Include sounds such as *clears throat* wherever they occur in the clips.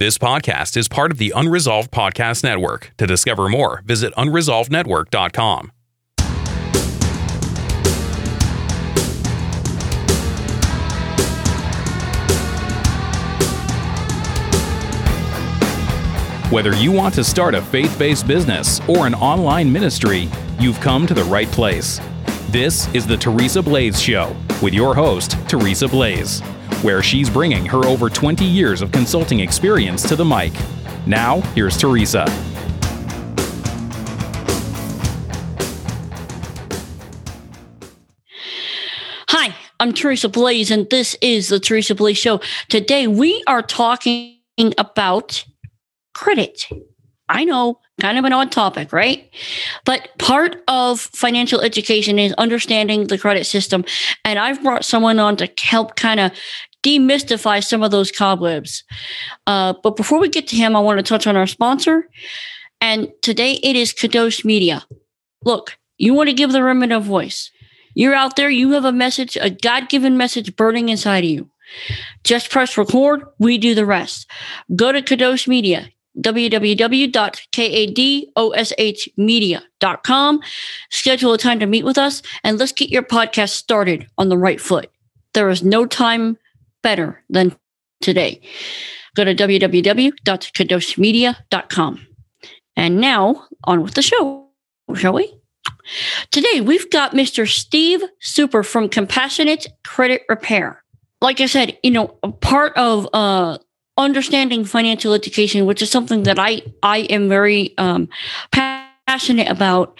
This podcast is part of the Unresolved Podcast Network. To discover more, visit unresolvednetwork.com. Whether you want to start a faith based business or an online ministry, you've come to the right place. This is the Teresa Blaze Show with your host, Teresa Blaze, where she's bringing her over 20 years of consulting experience to the mic. Now, here's Teresa. Hi, I'm Teresa Blaze, and this is the Teresa Blaze Show. Today, we are talking about credit. I know, kind of an odd topic, right? But part of financial education is understanding the credit system. And I've brought someone on to help kind of demystify some of those cobwebs. Uh, but before we get to him, I want to touch on our sponsor. And today it is Kadosh Media. Look, you want to give the remnant a voice. You're out there, you have a message, a God given message burning inside of you. Just press record, we do the rest. Go to Kadosh Media, www.kadoshmedia.com. Schedule a time to meet with us and let's get your podcast started on the right foot. There is no time better than today. Go to www.kadoshmedia.com. And now on with the show, shall we? Today we've got Mr. Steve Super from Compassionate Credit Repair. Like I said, you know, a part of uh understanding financial education, which is something that I I am very um, passionate about,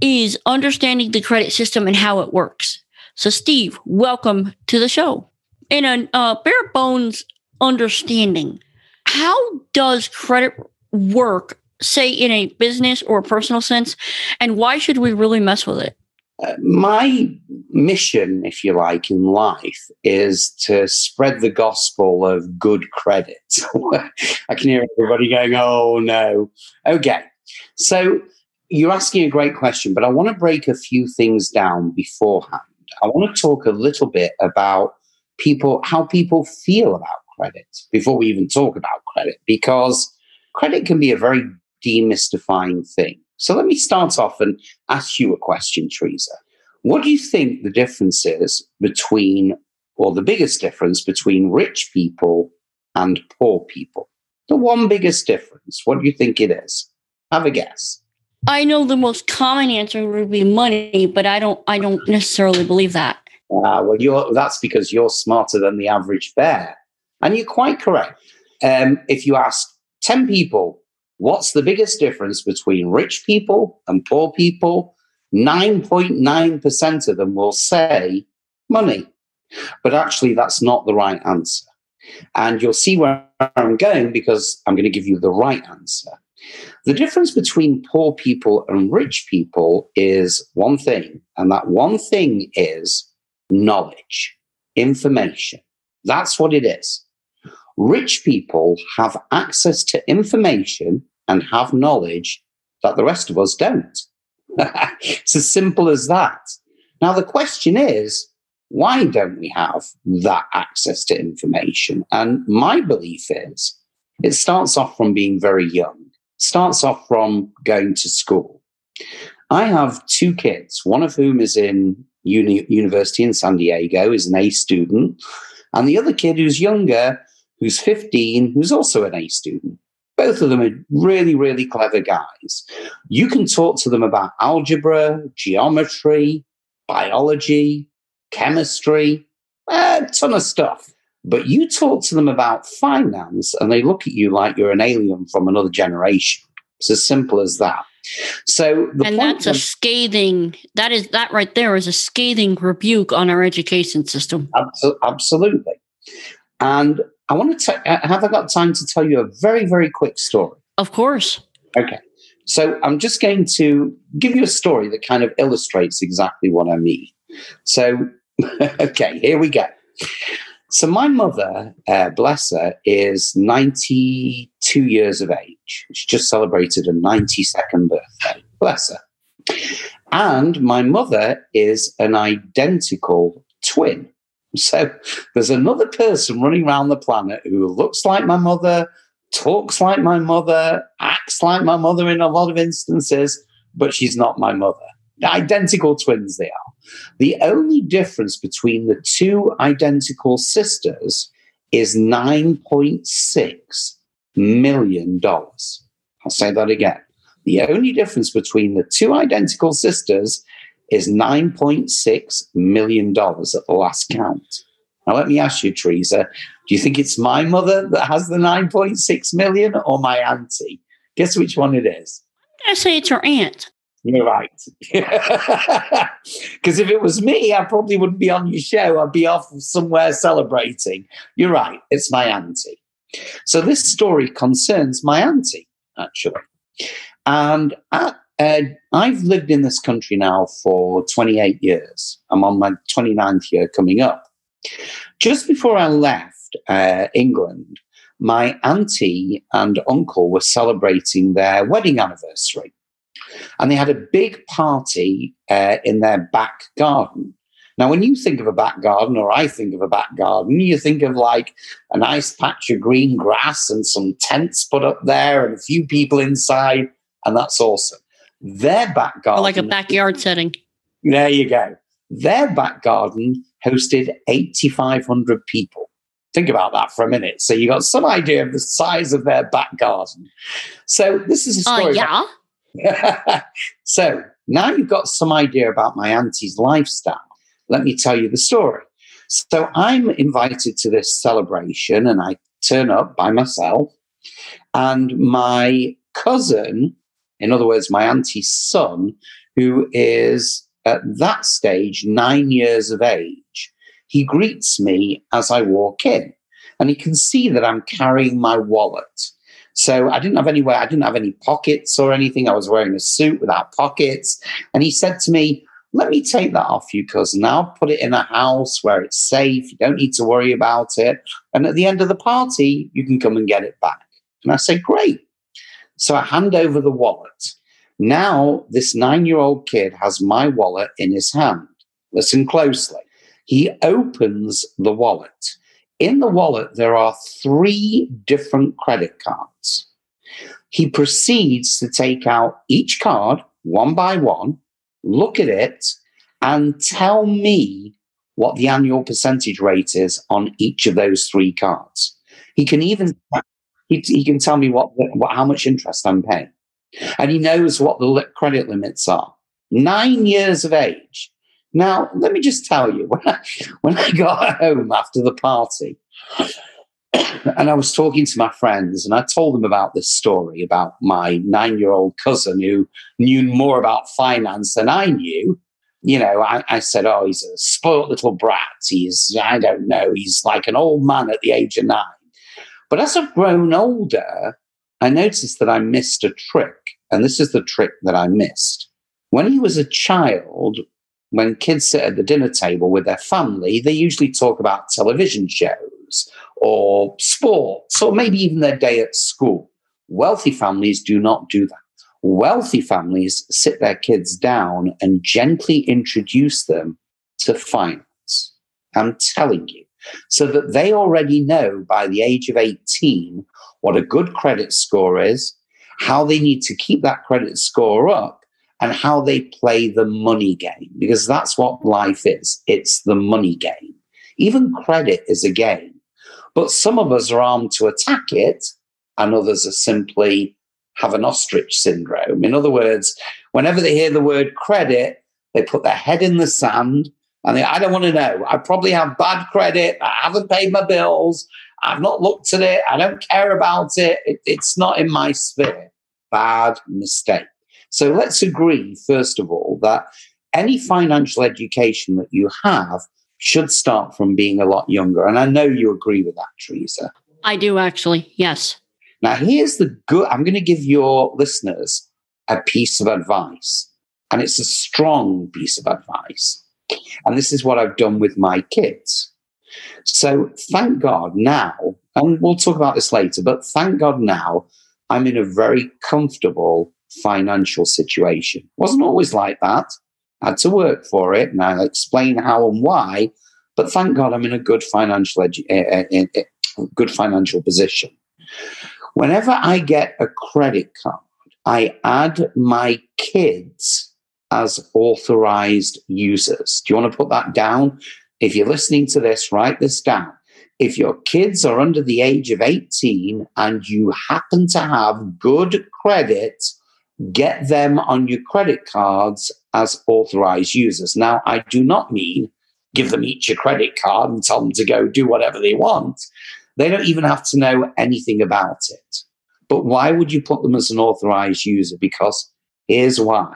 is understanding the credit system and how it works. So, Steve, welcome to the show. In a uh, bare bones understanding, how does credit work? Say in a business or a personal sense, and why should we really mess with it? Uh, my mission, if you like, in life is to spread the gospel of good credit. *laughs* I can hear everybody going, oh no. Okay. So you're asking a great question, but I want to break a few things down beforehand. I want to talk a little bit about people, how people feel about credit before we even talk about credit, because credit can be a very demystifying thing. So let me start off and ask you a question, Teresa. What do you think the difference is between, or the biggest difference between rich people and poor people? The one biggest difference. What do you think it is? Have a guess. I know the most common answer would be money, but I don't. I don't necessarily believe that. Uh, well, you're, that's because you're smarter than the average bear, and you're quite correct. Um, if you ask ten people What's the biggest difference between rich people and poor people? 9.9% of them will say money. But actually, that's not the right answer. And you'll see where I'm going because I'm going to give you the right answer. The difference between poor people and rich people is one thing, and that one thing is knowledge, information. That's what it is. Rich people have access to information and have knowledge that the rest of us don't. *laughs* it's as simple as that. Now, the question is, why don't we have that access to information? And my belief is it starts off from being very young, starts off from going to school. I have two kids, one of whom is in uni- university in San Diego, is an A student, and the other kid who's younger, who's 15, who's also an A student. Both of them are really, really clever guys. You can talk to them about algebra, geometry, biology, chemistry, a ton of stuff. But you talk to them about finance and they look at you like you're an alien from another generation. It's as simple as that. So, and that's a scathing. That is that right there is a scathing rebuke on our education system. Absolutely. And I want to t- uh, have I got time to tell you a very, very quick story? Of course. Okay. So I'm just going to give you a story that kind of illustrates exactly what I mean. So, *laughs* okay, here we go. So my mother, uh, bless her, is 92 years of age. She just celebrated a 92nd birthday. Bless her. And my mother is an identical twin. So there's another person running around the planet who looks like my mother, talks like my mother, acts like my mother in a lot of instances, but she's not my mother. Identical twins they are. The only difference between the two identical sisters is $9.6 million. I'll say that again. The only difference between the two identical sisters is $9.6 million at the last count. Now, let me ask you, Teresa, do you think it's my mother that has the 9.6 million or my auntie? Guess which one it is? I say it's your aunt. You're right. *laughs* Because if it was me, I probably wouldn't be on your show. I'd be off somewhere celebrating. You're right. It's my auntie. So this story concerns my auntie, actually. And at, I've lived in this country now for 28 years. I'm on my 29th year coming up. Just before I left uh, England, my auntie and uncle were celebrating their wedding anniversary. And they had a big party uh, in their back garden. Now, when you think of a back garden, or I think of a back garden, you think of like a nice patch of green grass and some tents put up there and a few people inside, and that's awesome. Their back garden. Or like a backyard setting. There you go. Their back garden hosted 8,500 people. Think about that for a minute. So you got some idea of the size of their back garden. So this is a Uh, story. yeah. about- *laughs* so now you've got some idea about my auntie's lifestyle. Let me tell you the story. So I'm invited to this celebration and I turn up by myself. And my cousin, in other words, my auntie's son, who is at that stage nine years of age, he greets me as I walk in. And he can see that I'm carrying my wallet. So I didn't have anywhere, I didn't have any pockets or anything. I was wearing a suit without pockets. And he said to me, Let me take that off you, cousin. I'll put it in a house where it's safe. You don't need to worry about it. And at the end of the party, you can come and get it back. And I said, Great. So I hand over the wallet. Now, this nine year old kid has my wallet in his hand. Listen closely. He opens the wallet. In the wallet, there are three different credit cards. He proceeds to take out each card one by one, look at it, and tell me what the annual percentage rate is on each of those three cards. He can even he, he can tell me what, what how much interest I'm paying, and he knows what the credit limits are. Nine years of age. Now, let me just tell you, *laughs* when I, when I got home after the party, *coughs* and I was talking to my friends, and I told them about this story about my nine year old cousin who knew more about finance than I knew. You know, I, I said, Oh, he's a spoilt little brat. He's, I don't know, he's like an old man at the age of nine. But as I've grown older, I noticed that I missed a trick. And this is the trick that I missed. When he was a child, when kids sit at the dinner table with their family, they usually talk about television shows or sports or maybe even their day at school. Wealthy families do not do that. Wealthy families sit their kids down and gently introduce them to finance. I'm telling you, so that they already know by the age of 18 what a good credit score is, how they need to keep that credit score up, and how they play the money game, because that's what life is it's the money game. Even credit is a game. But some of us are armed to attack it, and others are simply have an ostrich syndrome. In other words, whenever they hear the word credit, they put their head in the sand and they, I don't want to know. I probably have bad credit. I haven't paid my bills. I've not looked at it. I don't care about it. it it's not in my sphere. Bad mistake. So let's agree, first of all, that any financial education that you have should start from being a lot younger. And I know you agree with that, Teresa. I do actually. Yes. Now, here's the good I'm going to give your listeners a piece of advice, and it's a strong piece of advice. And this is what I've done with my kids. So, thank God now, and we'll talk about this later, but thank God now I'm in a very comfortable financial situation. Wasn't always like that. I had to work for it, and I'll explain how and why. But thank God I'm in a good financial edu- uh, uh, uh, good financial position. Whenever I get a credit card, I add my kids as authorized users. Do you want to put that down? If you're listening to this, write this down. If your kids are under the age of 18 and you happen to have good credit, get them on your credit cards as authorized users. Now, I do not mean give them each a credit card and tell them to go do whatever they want. They don't even have to know anything about it. But why would you put them as an authorized user? Because here's why.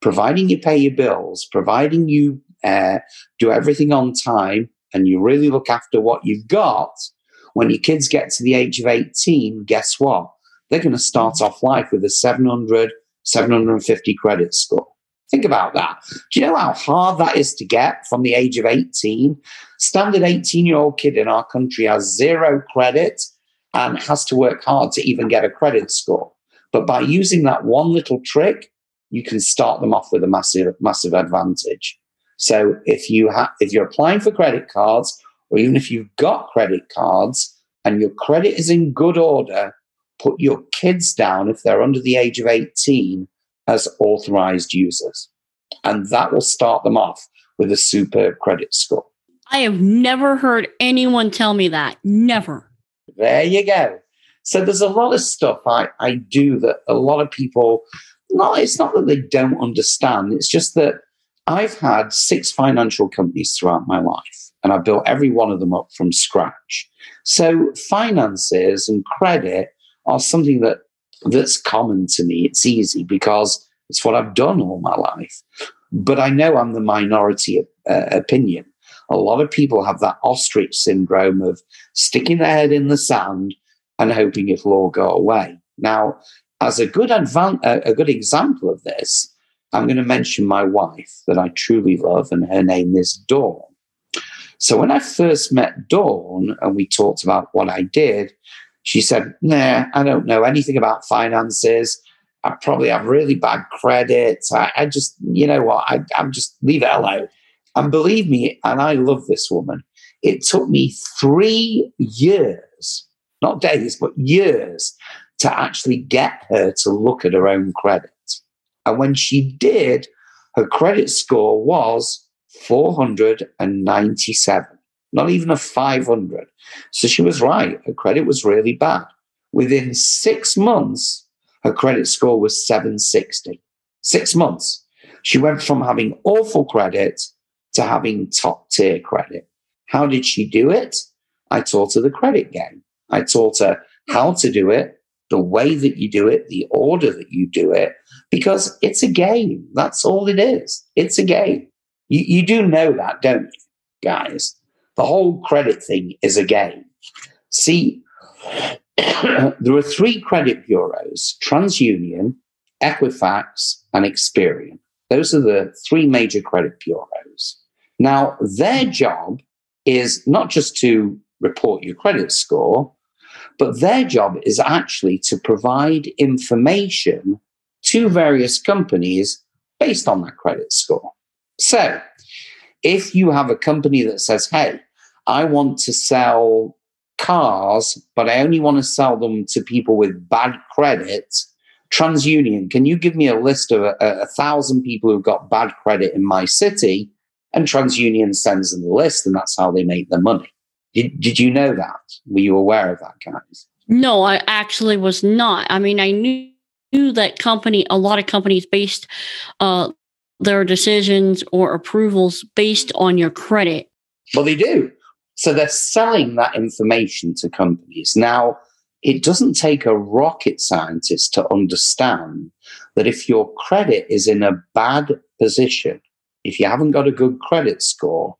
Providing you pay your bills, providing you uh, do everything on time, and you really look after what you've got, when your kids get to the age of 18, guess what? They're going to start off life with a 700, 750 credit score. Think about that. Do you know how hard that is to get from the age of 18? Standard 18 year old kid in our country has zero credit and has to work hard to even get a credit score. But by using that one little trick, you can start them off with a massive, massive advantage. So if you have, if you're applying for credit cards, or even if you've got credit cards and your credit is in good order, put your kids down if they're under the age of 18 as authorized users. And that will start them off with a super credit score. I have never heard anyone tell me that. Never. There you go. So there's a lot of stuff I, I do that a lot of people, no, it's not that they don't understand. It's just that I've had six financial companies throughout my life, and I've built every one of them up from scratch. So finances and credit are something that that's common to me. It's easy because it's what I've done all my life. But I know I'm the minority uh, opinion. A lot of people have that ostrich syndrome of sticking their head in the sand and hoping it'll all go away. Now, as a good advan- a good example of this, I'm going to mention my wife that I truly love, and her name is Dawn. So when I first met Dawn and we talked about what I did, she said, Nah, I don't know anything about finances. I probably have really bad credit. I, I just, you know what, I, I'm just leave it alone. And believe me, and I love this woman, it took me three years, not days, but years to actually get her to look at her own credit. And when she did, her credit score was 497 not even a 500. So she was right. Her credit was really bad. Within six months, her credit score was 760. Six months. She went from having awful credit to having top tier credit. How did she do it? I taught her the credit game. I taught her how to do it, the way that you do it, the order that you do it, because it's a game. That's all it is. It's a game. You, you do know that, don't you, guys? The whole credit thing is a game. See, *clears throat* there are three credit bureaus TransUnion, Equifax, and Experian. Those are the three major credit bureaus. Now, their job is not just to report your credit score, but their job is actually to provide information to various companies based on that credit score. So, if you have a company that says, hey, I want to sell cars, but I only want to sell them to people with bad credit. TransUnion, can you give me a list of a, a, thousand people who've got bad credit in my city? And TransUnion sends them the list, and that's how they make their money. Did, did you know that? Were you aware of that, guys? No, I actually was not. I mean, I knew, knew that company, a lot of companies based uh, their decisions or approvals based on your credit. Well, they do. So they're selling that information to companies. Now, it doesn't take a rocket scientist to understand that if your credit is in a bad position, if you haven't got a good credit score,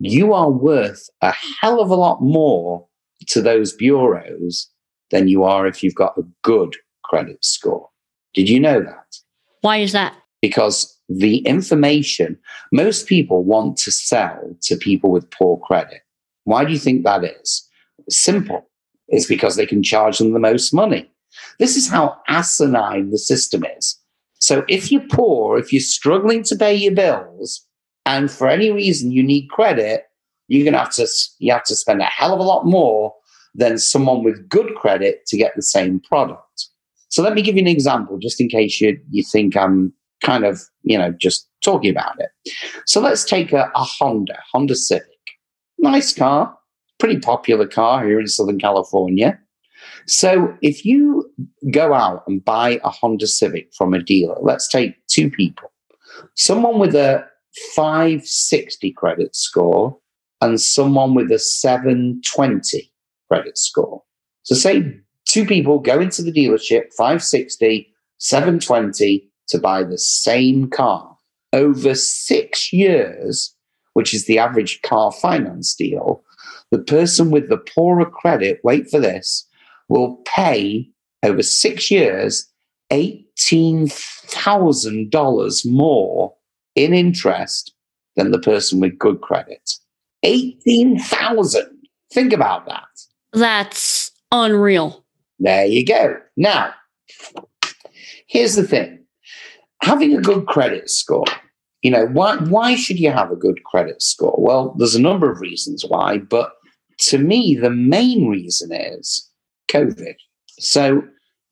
you are worth a hell of a lot more to those bureaus than you are if you've got a good credit score. Did you know that? Why is that? Because the information, most people want to sell to people with poor credit. Why do you think that is? Simple. It's because they can charge them the most money. This is how asinine the system is. So if you're poor, if you're struggling to pay your bills, and for any reason you need credit, you're gonna have to you have to spend a hell of a lot more than someone with good credit to get the same product. So let me give you an example, just in case you, you think I'm kind of, you know, just talking about it. So let's take a, a Honda, Honda Civic. Nice car, pretty popular car here in Southern California. So if you go out and buy a Honda Civic from a dealer, let's take two people, someone with a 560 credit score and someone with a 720 credit score. So say two people go into the dealership, 560, 720 to buy the same car. Over six years, which is the average car finance deal, the person with the poorer credit, wait for this, will pay over six years $18,000 more in interest than the person with good credit. 18,000. Think about that. That's unreal. There you go. Now, here's the thing having a good credit score, you know, why, why should you have a good credit score? Well, there's a number of reasons why, but to me, the main reason is COVID. So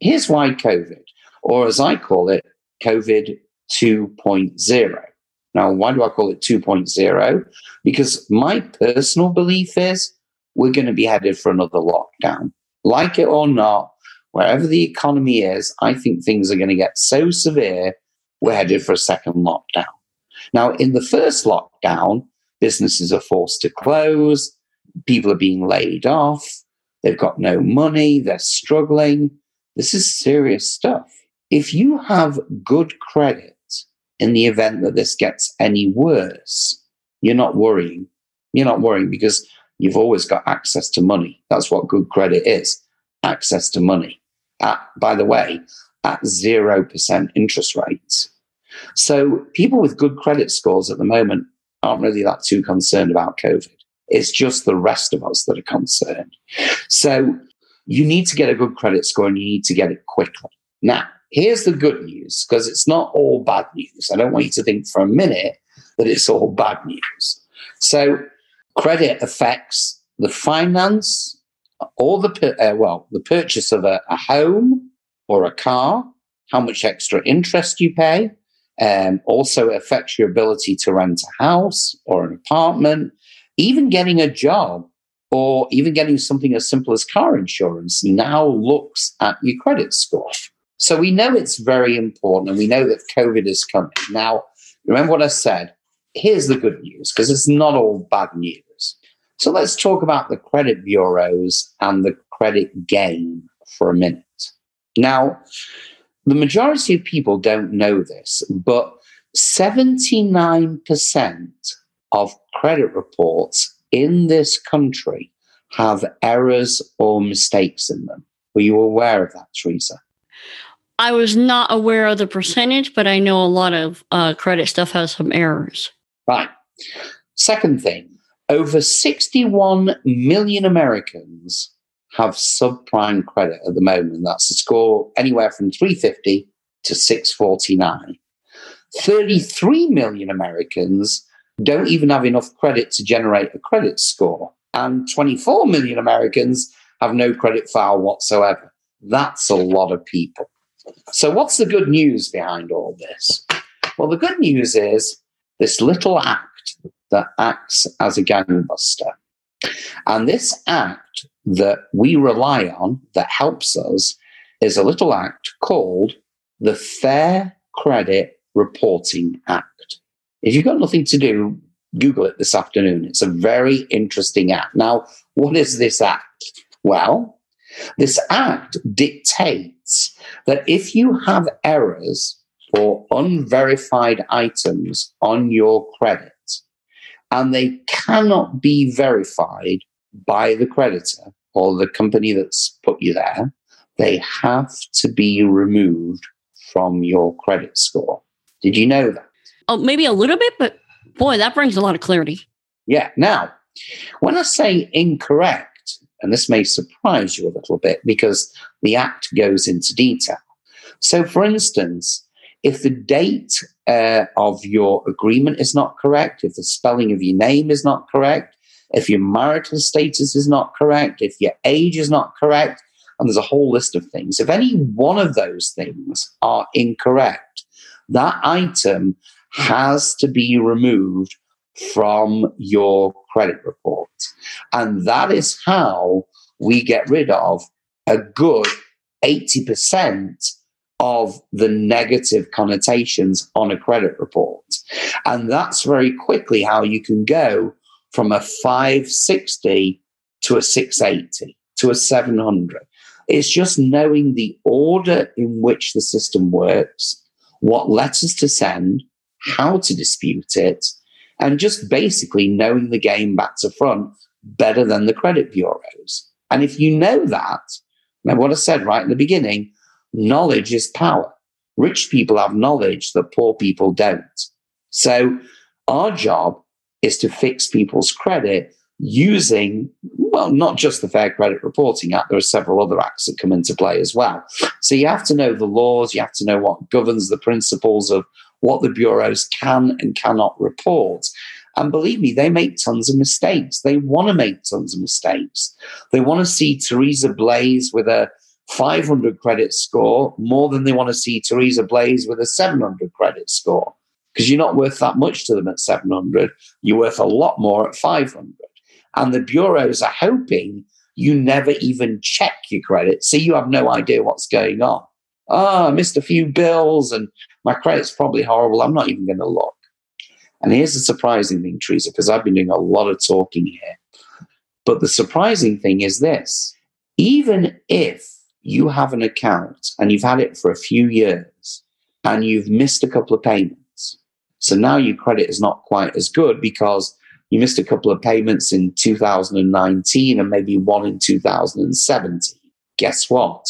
here's why COVID, or as I call it, COVID 2.0. Now, why do I call it 2.0? Because my personal belief is we're going to be headed for another lockdown. Like it or not, wherever the economy is, I think things are going to get so severe, we're headed for a second lockdown. Now, in the first lockdown, businesses are forced to close, people are being laid off, they've got no money, they're struggling. This is serious stuff. If you have good credit in the event that this gets any worse, you're not worrying. You're not worrying because you've always got access to money. That's what good credit is access to money. At, by the way, at 0% interest rates. So people with good credit scores at the moment aren't really that too concerned about COVID. It's just the rest of us that are concerned. So you need to get a good credit score and you need to get it quickly. Now, here's the good news because it's not all bad news. I don't want you to think for a minute that it's all bad news. So, credit affects the finance or the uh, well, the purchase of a, a, home or a car, how much extra interest you pay. Um, also affects your ability to rent a house or an apartment even getting a job or even getting something as simple as car insurance now looks at your credit score. So we know it's very important and we know that COVID is coming. Now, remember what I said. Here's the good news because it's not all bad news. So let's talk about the credit bureaus and the credit game for a minute. Now, the majority of people don't know this, but 79% of credit reports in this country have errors or mistakes in them. Were you aware of that, Teresa? I was not aware of the percentage, but I know a lot of uh, credit stuff has some errors. Right. Second thing over 61 million Americans have subprime credit at the moment. That's a score anywhere from 350 to 649. 33 million Americans don't even have enough credit to generate a credit score. And 24 million Americans have no credit file whatsoever. That's a lot of people. So, what's the good news behind all this? Well, the good news is this little act that acts as a gangbuster. And this act that we rely on that helps us is a little act called the Fair Credit Reporting Act. If you've got nothing to do, Google it this afternoon. It's a very interesting act. Now, what is this act? Well, this act dictates that if you have errors or unverified items on your credit and they cannot be verified by the creditor or the company that's put you there, they have to be removed from your credit score. Did you know that? Oh, maybe a little bit, but boy, that brings a lot of clarity. Yeah. Now, when I say incorrect, and this may surprise you a little bit because the Act goes into detail. So, for instance, if the date uh, of your agreement is not correct, if the spelling of your name is not correct, if your marital status is not correct, if your age is not correct, and there's a whole list of things. If any one of those things are incorrect, that item has to be removed from your credit report. And that is how we get rid of a good 80% of the negative connotations on a credit report. And that's very quickly how you can go from a 560 to a 680 to a 700. It's just knowing the order in which the system works, what letters to send, how to dispute it, and just basically knowing the game back to front better than the credit bureaus. And if you know that, now what I said right in the beginning, knowledge is power. Rich people have knowledge that poor people don't. So our job is to fix people's credit using, well, not just the Fair Credit Reporting Act, there are several other acts that come into play as well. So you have to know the laws, you have to know what governs the principles of what the bureaus can and cannot report. And believe me, they make tons of mistakes. They want to make tons of mistakes. They want to see Teresa Blaze with a 500 credit score more than they want to see Teresa Blaze with a 700 credit score because you're not worth that much to them at 700. You're worth a lot more at 500. And the bureaus are hoping you never even check your credit. So you have no idea what's going on. Ah, oh, I missed a few bills and my credit's probably horrible. I'm not even going to look. And here's the surprising thing, Teresa, because I've been doing a lot of talking here. But the surprising thing is this even if you have an account and you've had it for a few years and you've missed a couple of payments. So now your credit is not quite as good because you missed a couple of payments in 2019 and maybe one in 2017. Guess what?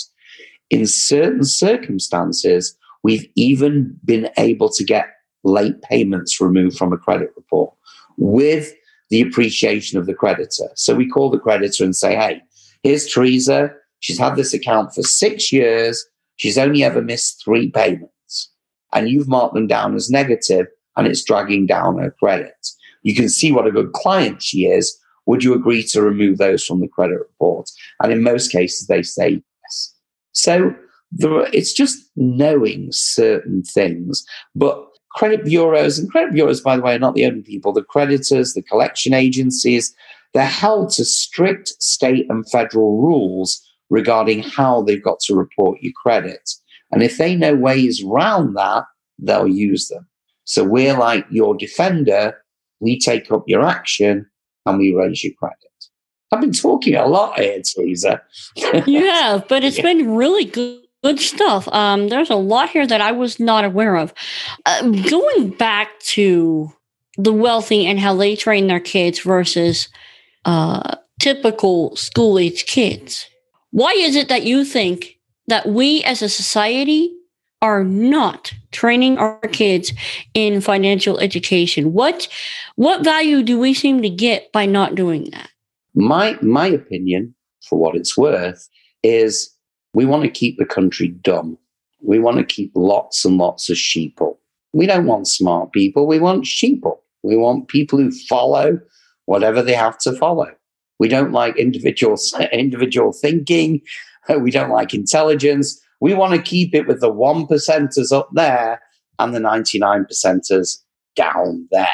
In certain circumstances, we've even been able to get late payments removed from a credit report with the appreciation of the creditor. So we call the creditor and say, hey, here's Teresa. She's had this account for six years. She's only ever missed three payments. And you've marked them down as negative and it's dragging down her credit. You can see what a good client she is. Would you agree to remove those from the credit report? And in most cases, they say. So there, it's just knowing certain things. But credit bureaus, and credit bureaus, by the way, are not the only people, the creditors, the collection agencies, they're held to strict state and federal rules regarding how they've got to report your credit. And if they know ways around that, they'll use them. So we're like your defender. We take up your action and we raise your credit. I've been talking a lot here, Teresa. you have, but it's *laughs* yeah. been really good good stuff. Um, there's a lot here that I was not aware of. Uh, going back to the wealthy and how they train their kids versus uh, typical school age kids. Why is it that you think that we as a society are not training our kids in financial education? What what value do we seem to get by not doing that? My my opinion, for what it's worth, is we want to keep the country dumb. We want to keep lots and lots of sheeple. We don't want smart people. We want sheeple. We want people who follow whatever they have to follow. We don't like individual *laughs* individual thinking. We don't like intelligence. We want to keep it with the one percenters up there and the 99 percenters down there.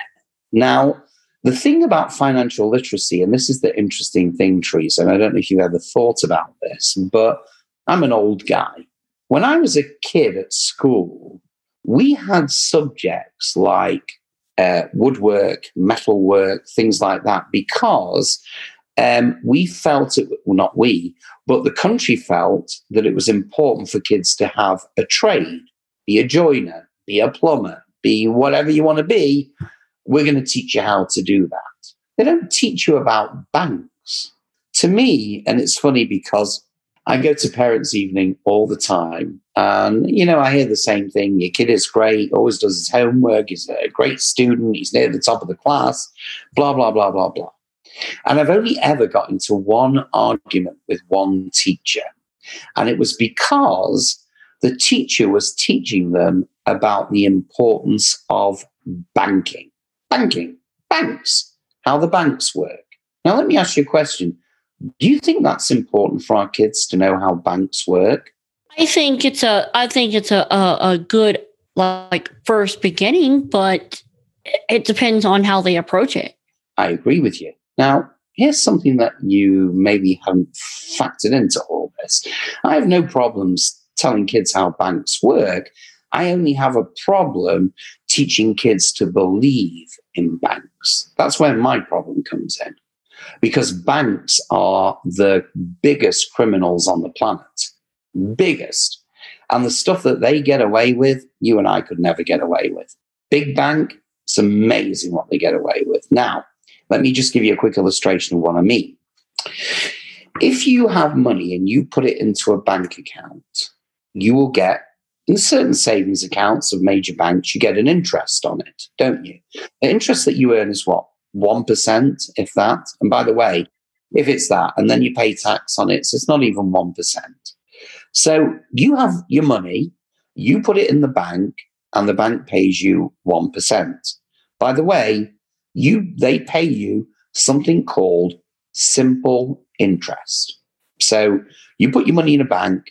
Now, the thing about financial literacy, and this is the interesting thing, Teresa, and I don't know if you ever thought about this, but I'm an old guy. When I was a kid at school, we had subjects like uh, woodwork, metalwork, things like that, because um, we felt it, well, not we, but the country felt that it was important for kids to have a trade, be a joiner, be a plumber, be whatever you want to be. We're going to teach you how to do that. They don't teach you about banks. To me, and it's funny because I go to parents' evening all the time. And, you know, I hear the same thing. Your kid is great, always does his homework, he's a great student, he's near the top of the class, blah, blah, blah, blah, blah. And I've only ever got into one argument with one teacher. And it was because the teacher was teaching them about the importance of banking. Banking, banks, how the banks work. Now, let me ask you a question. Do you think that's important for our kids to know how banks work? I think it's a I think it's a a, a good like first beginning, but it depends on how they approach it. I agree with you. Now, here's something that you maybe haven't factored into all this. I have no problems telling kids how banks work. I only have a problem teaching kids to believe in banks. That's where my problem comes in. Because banks are the biggest criminals on the planet. Biggest. And the stuff that they get away with, you and I could never get away with. Big bank, it's amazing what they get away with. Now, let me just give you a quick illustration of what I mean. If you have money and you put it into a bank account, you will get in certain savings accounts of major banks, you get an interest on it, don't you? The interest that you earn is what? 1%, if that. And by the way, if it's that, and then you pay tax on it, so it's not even 1%. So you have your money, you put it in the bank, and the bank pays you 1%. By the way, you they pay you something called simple interest. So you put your money in a bank,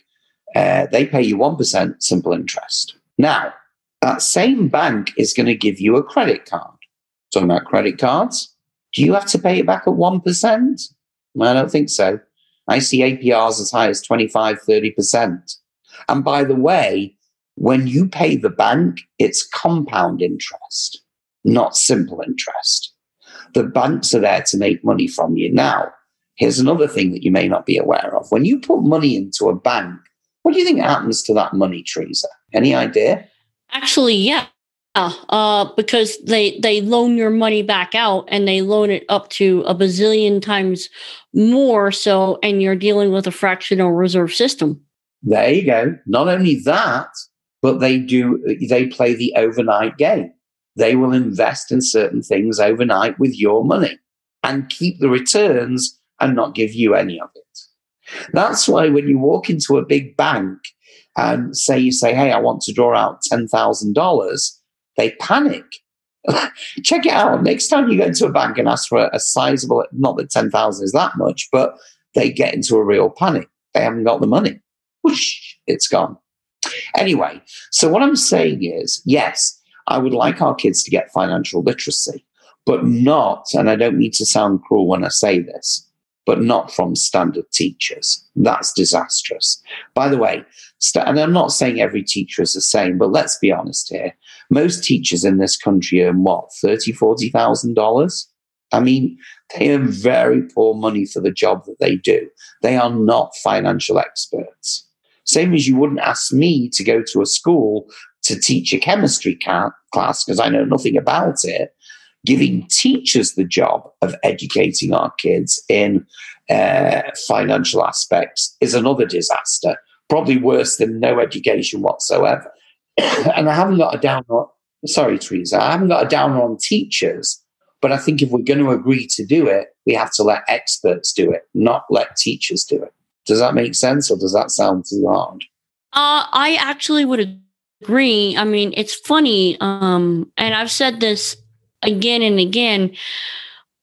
uh, they pay you 1% simple interest. Now, that same bank is going to give you a credit card. Talking about credit cards, do you have to pay it back at 1%? I don't think so. I see APRs as high as 25, 30%. And by the way, when you pay the bank, it's compound interest, not simple interest. The banks are there to make money from you. Now, here's another thing that you may not be aware of. When you put money into a bank, what do you think happens to that money, Teresa? Any idea? Actually, yeah. Uh, because they they loan your money back out and they loan it up to a bazillion times more so and you're dealing with a fractional reserve system there you go not only that but they do they play the overnight game they will invest in certain things overnight with your money and keep the returns and not give you any of it that's why when you walk into a big bank and say you say, "Hey, I want to draw out ten thousand dollars," they panic. *laughs* Check it out. Next time you go into a bank and ask for a sizable, not that ten thousand is that much, but they get into a real panic. They haven't got the money. Whoosh, it's gone. Anyway, so what I'm saying is, yes, I would like our kids to get financial literacy, but not, and I don't mean to sound cruel when I say this, but not from standard teachers. That's disastrous. By the way, st- and I'm not saying every teacher is the same, but let's be honest here. Most teachers in this country earn what, thirty, forty thousand dollars? I mean, they earn very poor money for the job that they do. They are not financial experts. Same as you wouldn't ask me to go to a school to teach a chemistry ca- class because I know nothing about it giving teachers the job of educating our kids in uh, financial aspects is another disaster, probably worse than no education whatsoever. *coughs* and I haven't got a down on, sorry, Teresa, I haven't got a downer on teachers, but I think if we're going to agree to do it, we have to let experts do it, not let teachers do it. Does that make sense or does that sound too hard? Uh, I actually would agree. I mean, it's funny, um, and I've said this again and again,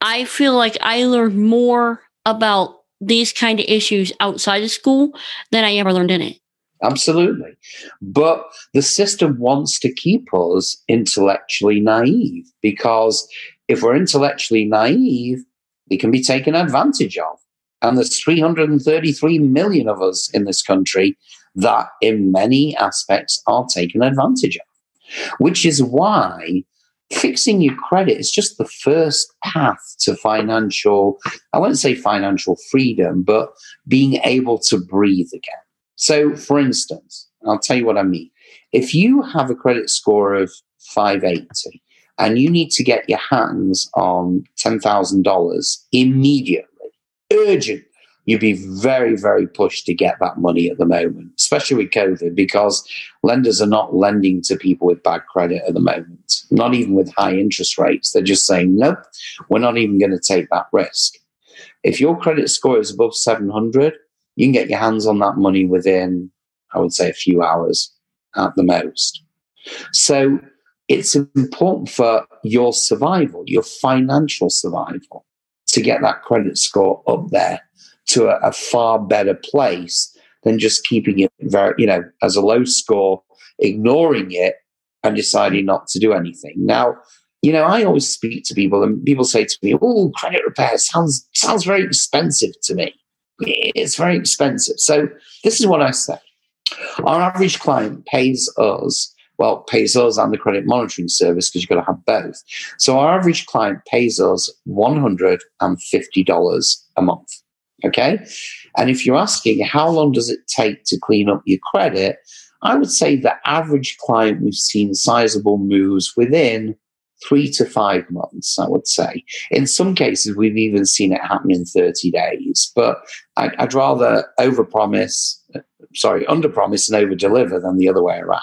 I feel like I learned more about these kind of issues outside of school than I ever learned in it. Absolutely. But the system wants to keep us intellectually naive because if we're intellectually naive, we can be taken advantage of. And there's 333 million of us in this country that, in many aspects, are taken advantage of, which is why fixing your credit is just the first path to financial, I won't say financial freedom, but being able to breathe again. So, for instance, I'll tell you what I mean. If you have a credit score of 580 and you need to get your hands on $10,000 immediately, urgently, you'd be very, very pushed to get that money at the moment, especially with COVID, because lenders are not lending to people with bad credit at the moment, not even with high interest rates. They're just saying, nope, we're not even going to take that risk. If your credit score is above 700, you can get your hands on that money within, I would say, a few hours at the most. So it's important for your survival, your financial survival to get that credit score up there to a, a far better place than just keeping it very, you know, as a low score, ignoring it and deciding not to do anything. Now, you know, I always speak to people and people say to me, "Oh, credit repair sounds sounds very expensive to me." It's very expensive. So this is what I say. Our average client pays us, well, pays us and the credit monitoring service because you've got to have both. So our average client pays us $150 a month. Okay. And if you're asking how long does it take to clean up your credit, I would say the average client we've seen sizable moves within three to five months, I would say. In some cases, we've even seen it happen in 30 days, but I'd, I'd rather overpromise, uh, sorry, underpromise and overdeliver than the other way around.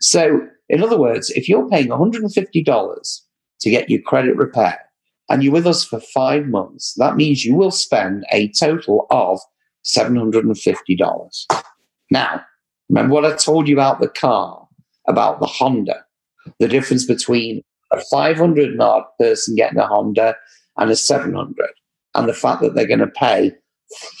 So, in other words, if you're paying $150 to get your credit repaired and you're with us for five months, that means you will spend a total of $750. Now, remember what I told you about the car, about the Honda, the difference between a 500 odd person getting a Honda and a 700, and the fact that they're going to pay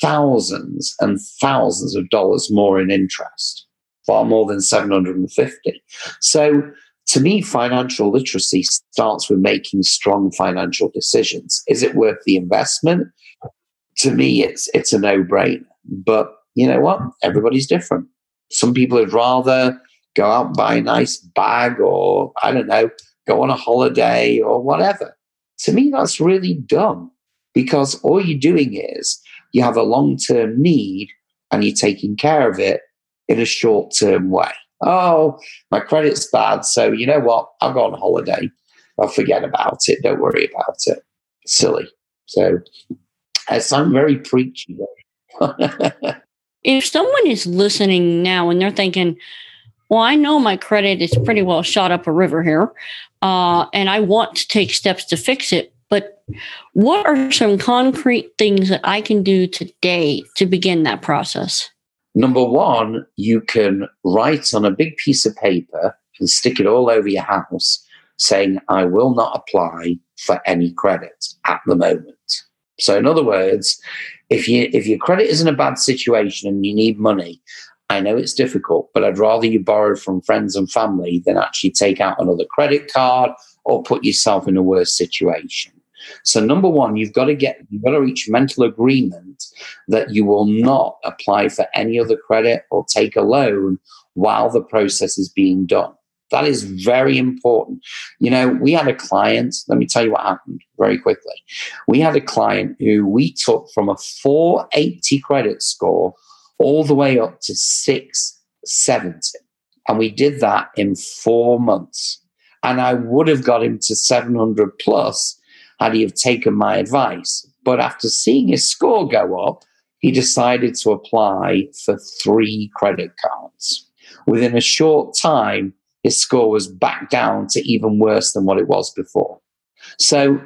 thousands and thousands of dollars more in interest, far more than 750. So, to me, financial literacy starts with making strong financial decisions. Is it worth the investment? To me, it's it's a no brainer. But you know what? Everybody's different. Some people would rather go out and buy a nice bag or I don't know, go on a holiday or whatever. To me, that's really dumb because all you're doing is you have a long term need and you're taking care of it in a short term way. Oh, my credit's bad. So, you know what? I'll go on holiday. I'll forget about it. Don't worry about it. Silly. So, I sound very preachy. *laughs* if someone is listening now and they're thinking, well, I know my credit is pretty well shot up a river here, uh, and I want to take steps to fix it. But what are some concrete things that I can do today to begin that process? Number one, you can write on a big piece of paper and stick it all over your house saying, I will not apply for any credit at the moment. So, in other words, if you if your credit is in a bad situation and you need money, I know it's difficult, but I'd rather you borrow from friends and family than actually take out another credit card or put yourself in a worse situation. So number one, you've got to get you've got to reach mental agreement that you will not apply for any other credit or take a loan while the process is being done. That is very important. You know, we had a client, let me tell you what happened very quickly. We had a client who we took from a 480 credit score all the way up to 670. And we did that in four months. And I would have got him to 700 plus had he have taken my advice. But after seeing his score go up, he decided to apply for three credit cards. Within a short time, his score was back down to even worse than what it was before. So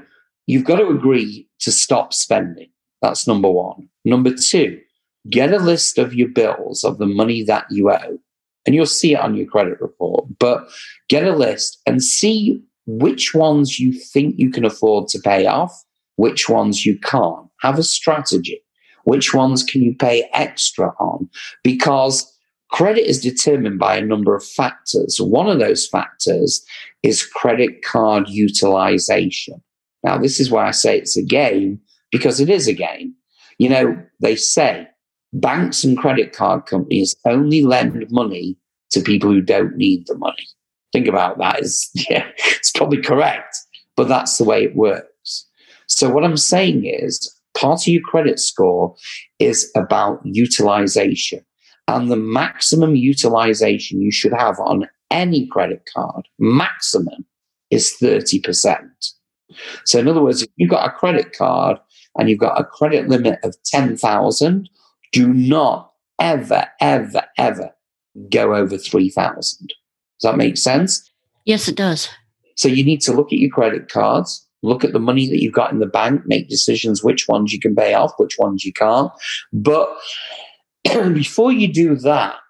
you've got to agree to stop spending. That's number one. Number two, get a list of your bills of the money that you owe, and you'll see it on your credit report. But get a list and see which ones you think you can afford to pay off, which ones you can't. Have a strategy. Which ones can you pay extra on? Because credit is determined by a number of factors. One of those factors is credit card utilization. Now, this is why I say it's a game because it is a game. You know, they say banks and credit card companies only lend money to people who don't need the money. Think about that is *laughs* yeah, it's probably correct, but that's the way it works. So what I'm saying is part of your credit score is about utilization. And the maximum utilization you should have on any credit card, maximum, is 30%. So in other words, if you've got a credit card and you've got a credit limit of 10,000 do not ever, ever, ever go over 3,000. Does that make sense? Yes, it does. So you need to look at your credit cards, look at the money that you've got in the bank, make decisions which ones you can pay off, which ones you can't. But *clears throat* before you do that,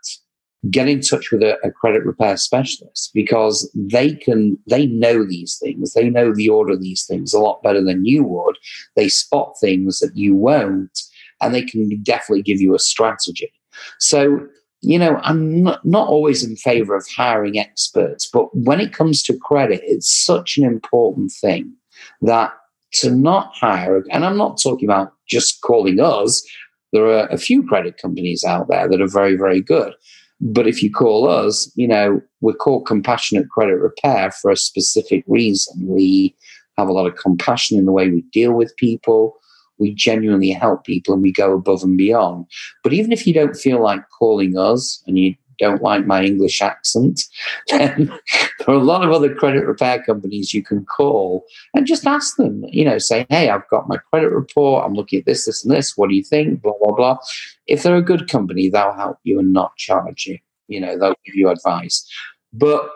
get in touch with a, a, credit repair specialist because they can they know these things. They know the order of these things a lot better than you would. They spot things that you won't and they can definitely give you a strategy. So you know i'm not, not always in favor of hiring experts but when it comes to credit it's such an important thing that to not hire and i'm not talking about just calling us there are a few credit companies out there that are very very good but if you call us, you know, we're called Compassionate Credit Repair for a specific reason. We have a lot of compassion in the way we deal with people. We genuinely help people and we go above and beyond. But even if you don't feel like calling us and you don't like my English accent, *laughs* then there are a lot of other credit repair companies you can call and just ask them, you know, say, hey, I've got my credit report. I'm looking at this, this, and this. What do you think? Blah, blah, blah. If they're a good company, they'll help you and not charge you. You know, they'll give you advice. But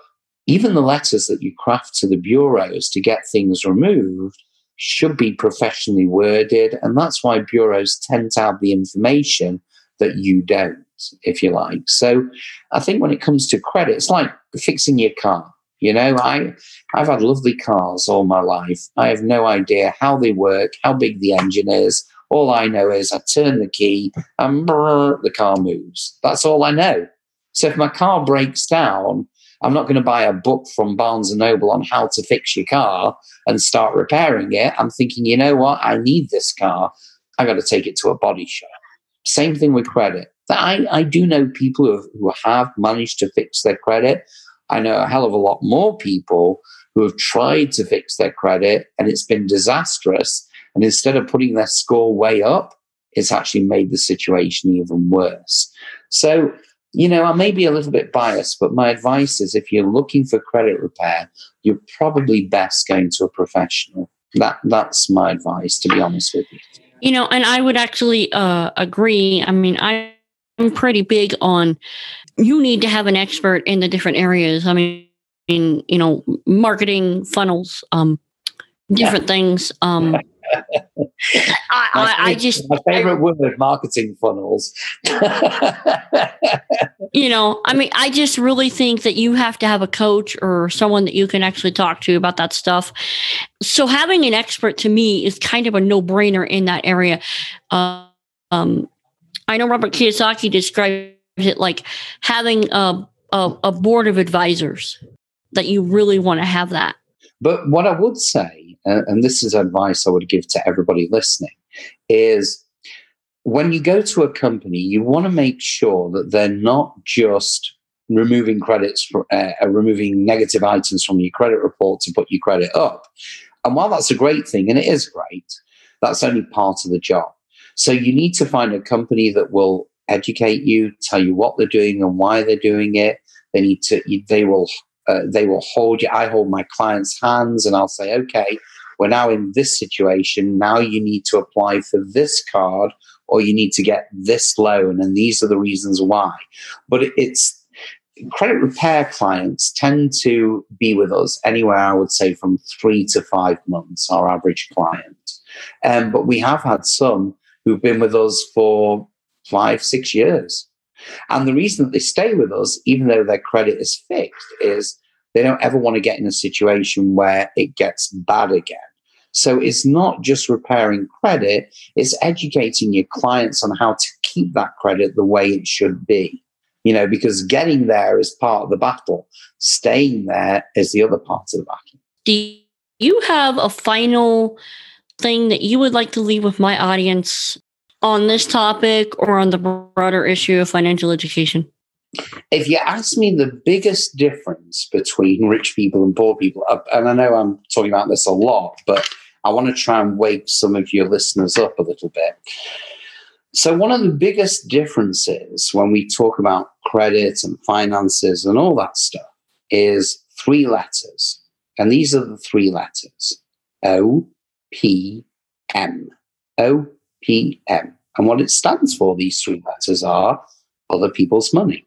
even the letters that you craft to the bureaus to get things removed should be professionally worded. And that's why bureaus tend to have the information that you don't if you like. So I think when it comes to credit, it's like fixing your car. You know, I I've had lovely cars all my life. I have no idea how they work, how big the engine is. All I know is I turn the key and brrr, the car moves. That's all I know. So if my car breaks down, I'm not going to buy a book from Barnes and Noble on how to fix your car and start repairing it. I'm thinking, you know what? I need this car. I got to take it to a body shop. Same thing with credit. I, I do know people who have, who have managed to fix their credit. I know a hell of a lot more people who have tried to fix their credit and it's been disastrous. And instead of putting their score way up, it's actually made the situation even worse. So, you know, I may be a little bit biased, but my advice is if you're looking for credit repair, you're probably best going to a professional. That that's my advice, to be honest with you. You know, and I would actually uh, agree. I mean, I I'm pretty big on you need to have an expert in the different areas. I mean, you know, marketing funnels, um, different things. Um, *laughs* I, I, I, just my favorite I, word marketing funnels. *laughs* you know, I mean, I just really think that you have to have a coach or someone that you can actually talk to about that stuff. So having an expert to me is kind of a no brainer in that area. Uh, um, I know Robert Kiyosaki describes it like having a, a, a board of advisors that you really want to have that. But what I would say, uh, and this is advice I would give to everybody listening, is when you go to a company, you want to make sure that they're not just removing credits, for, uh, uh, removing negative items from your credit report to put your credit up. And while that's a great thing, and it is great, that's only part of the job. So you need to find a company that will educate you, tell you what they're doing and why they're doing it. They need to. They will. Uh, they will hold you. I hold my clients' hands, and I'll say, okay, we're now in this situation. Now you need to apply for this card, or you need to get this loan, and these are the reasons why. But it's credit repair clients tend to be with us anywhere, I would say, from three to five months, our average client. Um, but we have had some who've been with us for five, six years. And the reason that they stay with us, even though their credit is fixed, is they don't ever want to get in a situation where it gets bad again. So it's not just repairing credit, it's educating your clients on how to keep that credit the way it should be. You know, because getting there is part of the battle, staying there is the other part of the battle. Do you have a final thing that you would like to leave with my audience on this topic or on the broader issue of financial education? If you ask me the biggest difference between rich people and poor people, uh, and I know I'm talking about this a lot, but I want to try and wake some of your listeners up a little bit. So, one of the biggest differences when we talk about credit and finances and all that stuff is three letters. And these are the three letters O, P M. O P M. And what it stands for, these three letters are other people's money.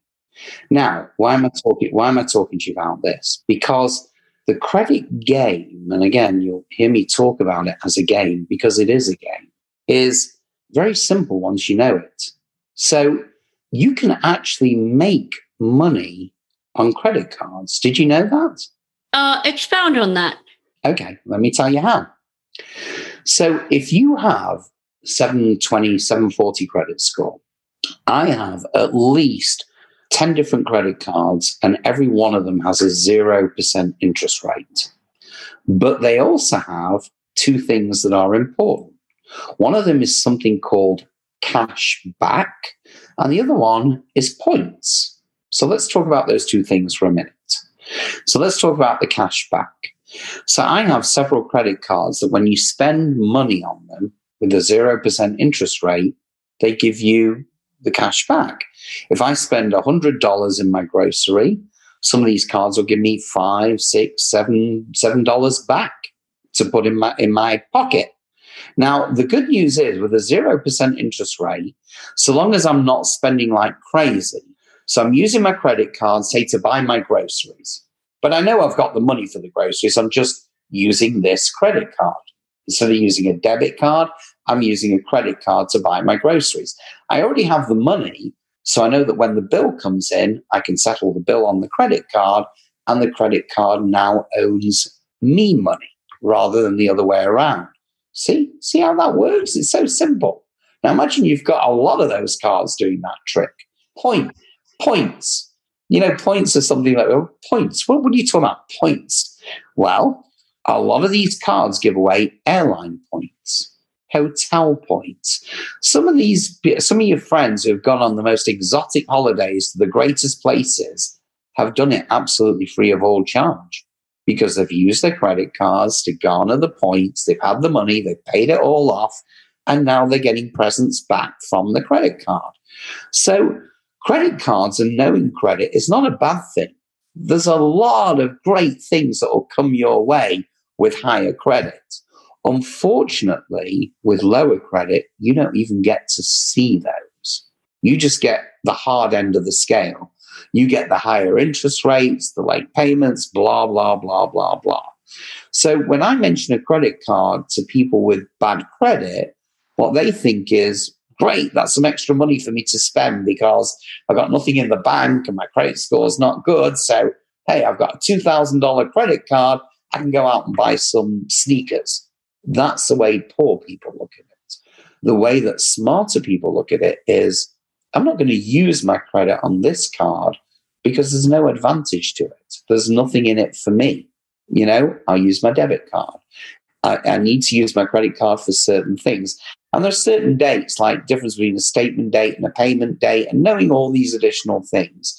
Now, why am I talking why am I talking to you about this? Because the credit game, and again, you'll hear me talk about it as a game because it is a game, is very simple once you know it. So you can actually make money on credit cards. Did you know that? Uh, expound on that. Okay, let me tell you how. So if you have 720, 740 credit score, I have at least 10 different credit cards, and every one of them has a 0% interest rate. But they also have two things that are important. One of them is something called cash back, and the other one is points. So let's talk about those two things for a minute. So let's talk about the cash back. So I have several credit cards that when you spend money on them with a 0% interest rate, they give you the cash back. If I spend $100 in my grocery, some of these cards will give me five, six, seven, seven dollars back to put in my in my pocket. Now, the good news is with a 0% interest rate, so long as I'm not spending like crazy, so I'm using my credit card, say, to buy my groceries, but I know I've got the money for the groceries. I'm just using this credit card. Instead of using a debit card, I'm using a credit card to buy my groceries. I already have the money, so I know that when the bill comes in, I can settle the bill on the credit card, and the credit card now owns me money rather than the other way around. See, see how that works? It's so simple. Now imagine you've got a lot of those cards doing that trick. Point, points. You know, points are something like oh, points. What, what are you talking about? Points. Well, a lot of these cards give away airline points hotel points. Some of these, some of your friends who have gone on the most exotic holidays to the greatest places have done it absolutely free of all charge because they've used their credit cards to garner the points. They've had the money, they've paid it all off, and now they're getting presents back from the credit card. So, credit cards and knowing credit is not a bad thing. There's a lot of great things that will come your way with higher credit. Unfortunately, with lower credit, you don't even get to see those. You just get the hard end of the scale. You get the higher interest rates, the late payments, blah, blah, blah, blah, blah. So when I mention a credit card to people with bad credit, what they think is, great, that's some extra money for me to spend because I've got nothing in the bank and my credit score is not good. So, hey, I've got a $2,000 credit card. I can go out and buy some sneakers. That's the way poor people look at it. The way that smarter people look at it is I'm not going to use my credit on this card because there's no advantage to it. There's nothing in it for me. You know, I'll use my debit card. I, I need to use my credit card for certain things. And there's certain dates, like difference between a statement date and a payment date, and knowing all these additional things.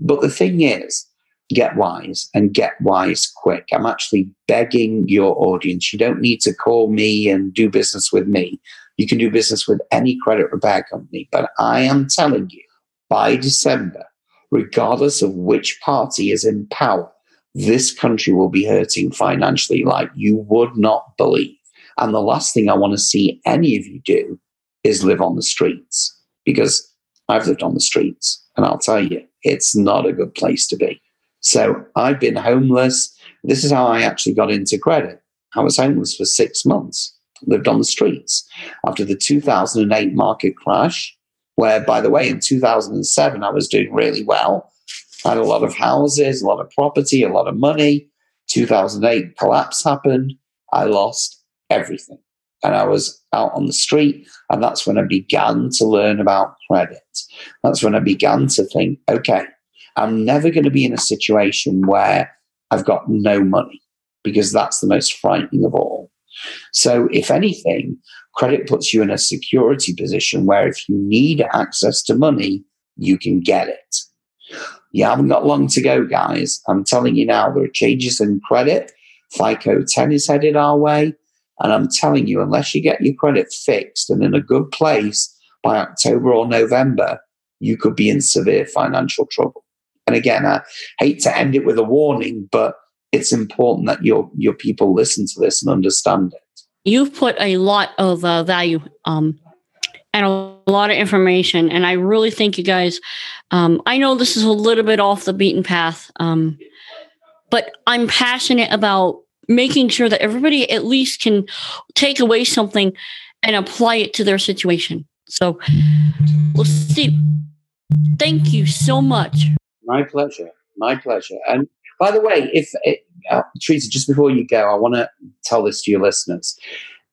But the thing is, get wise and get wise quick. I'm actually begging your audience. You don't need to call me and do business with me. You can do business with any credit repair company. But I am telling you, by December, regardless of which party is in power, this country will be hurting financially like you would not believe. And the last thing I want to see any of you do is live on the streets because I've lived on the streets. And I'll tell you, it's not a good place to be. So I've been homeless. This is how I actually got into credit. I was homeless for six months, lived on the streets. After the 2008 market crash, where, by the way, in 2007, I was doing really well. I had a lot of houses, a lot of property, a lot of money. 2008 collapse happened. I lost everything. And I was out on the street. And that's when I began to learn about credit. That's when I began to think, okay, I'm never going to be in a situation where I've got no money because that's the most frightening of all. So, if anything, credit puts you in a security position where if you need access to money, you can get it. You haven't got long to go, guys. I'm telling you now, there are changes in credit. FICO 10 is headed our way. And I'm telling you, unless you get your credit fixed and in a good place by October or November, you could be in severe financial trouble. And again, I hate to end it with a warning, but it's important that your your people listen to this and understand it. You've put a lot of uh, value um, and a lot of information, and I really thank you guys. Um, I know this is a little bit off the beaten path, um, but I'm passionate about making sure that everybody at least can take away something and apply it to their situation. So, well, Steve, thank you so much My pleasure. My pleasure. And by the way, if it, uh, Teresa, just before you go, I want to tell this to your listeners.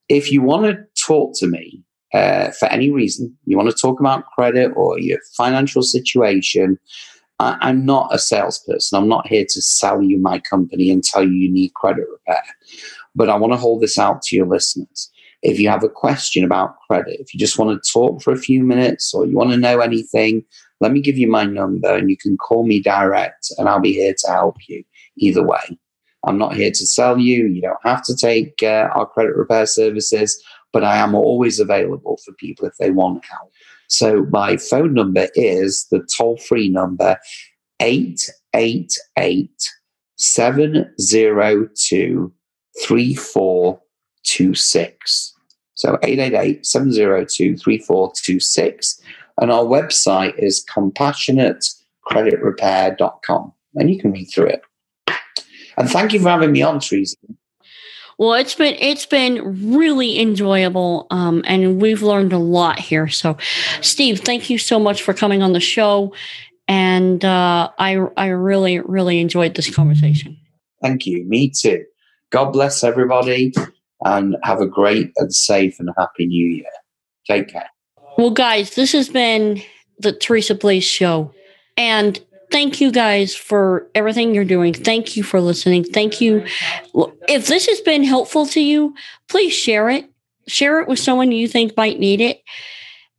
If you want to talk to me uh, for any reason, you want to talk about credit or your financial situation, I, I'm not a salesperson. I'm not here to sell you my company and tell you you need credit repair. But I want to hold this out to your listeners. If you have a question about credit, if you just want to talk for a few minutes or you want to know anything, let me give you my number and you can call me direct and I'll be here to help you either way. I'm not here to sell you. You don't have to take uh, our credit repair services, but I am always available for people if they want help. So my phone number is the toll free number 888 702 3426. So 888 702 3426. And our website is compassionatecreditrepair.com. And you can read through it. And thank you for having me on, Teresa. Well, it's been it's been really enjoyable, um, and we've learned a lot here. So, Steve, thank you so much for coming on the show, and uh, I I really really enjoyed this conversation. Thank you. Me too. God bless everybody, and have a great and safe and happy New Year. Take care. Well, guys, this has been the Teresa Blaze Show, and thank you guys for everything you're doing. Thank you for listening. Thank you. If this has been helpful to you, please share it. Share it with someone you think might need it.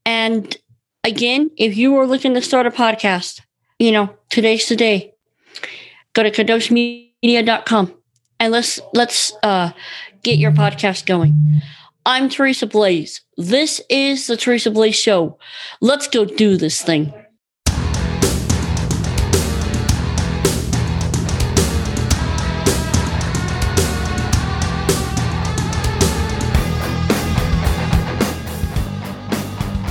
And again, if you are looking to start a podcast, you know, today's the day. Go to kadoshmedia.com and let's let's uh, get your podcast going. I'm Teresa Blaze. This is the Teresa Blaze Show. Let's go do this thing.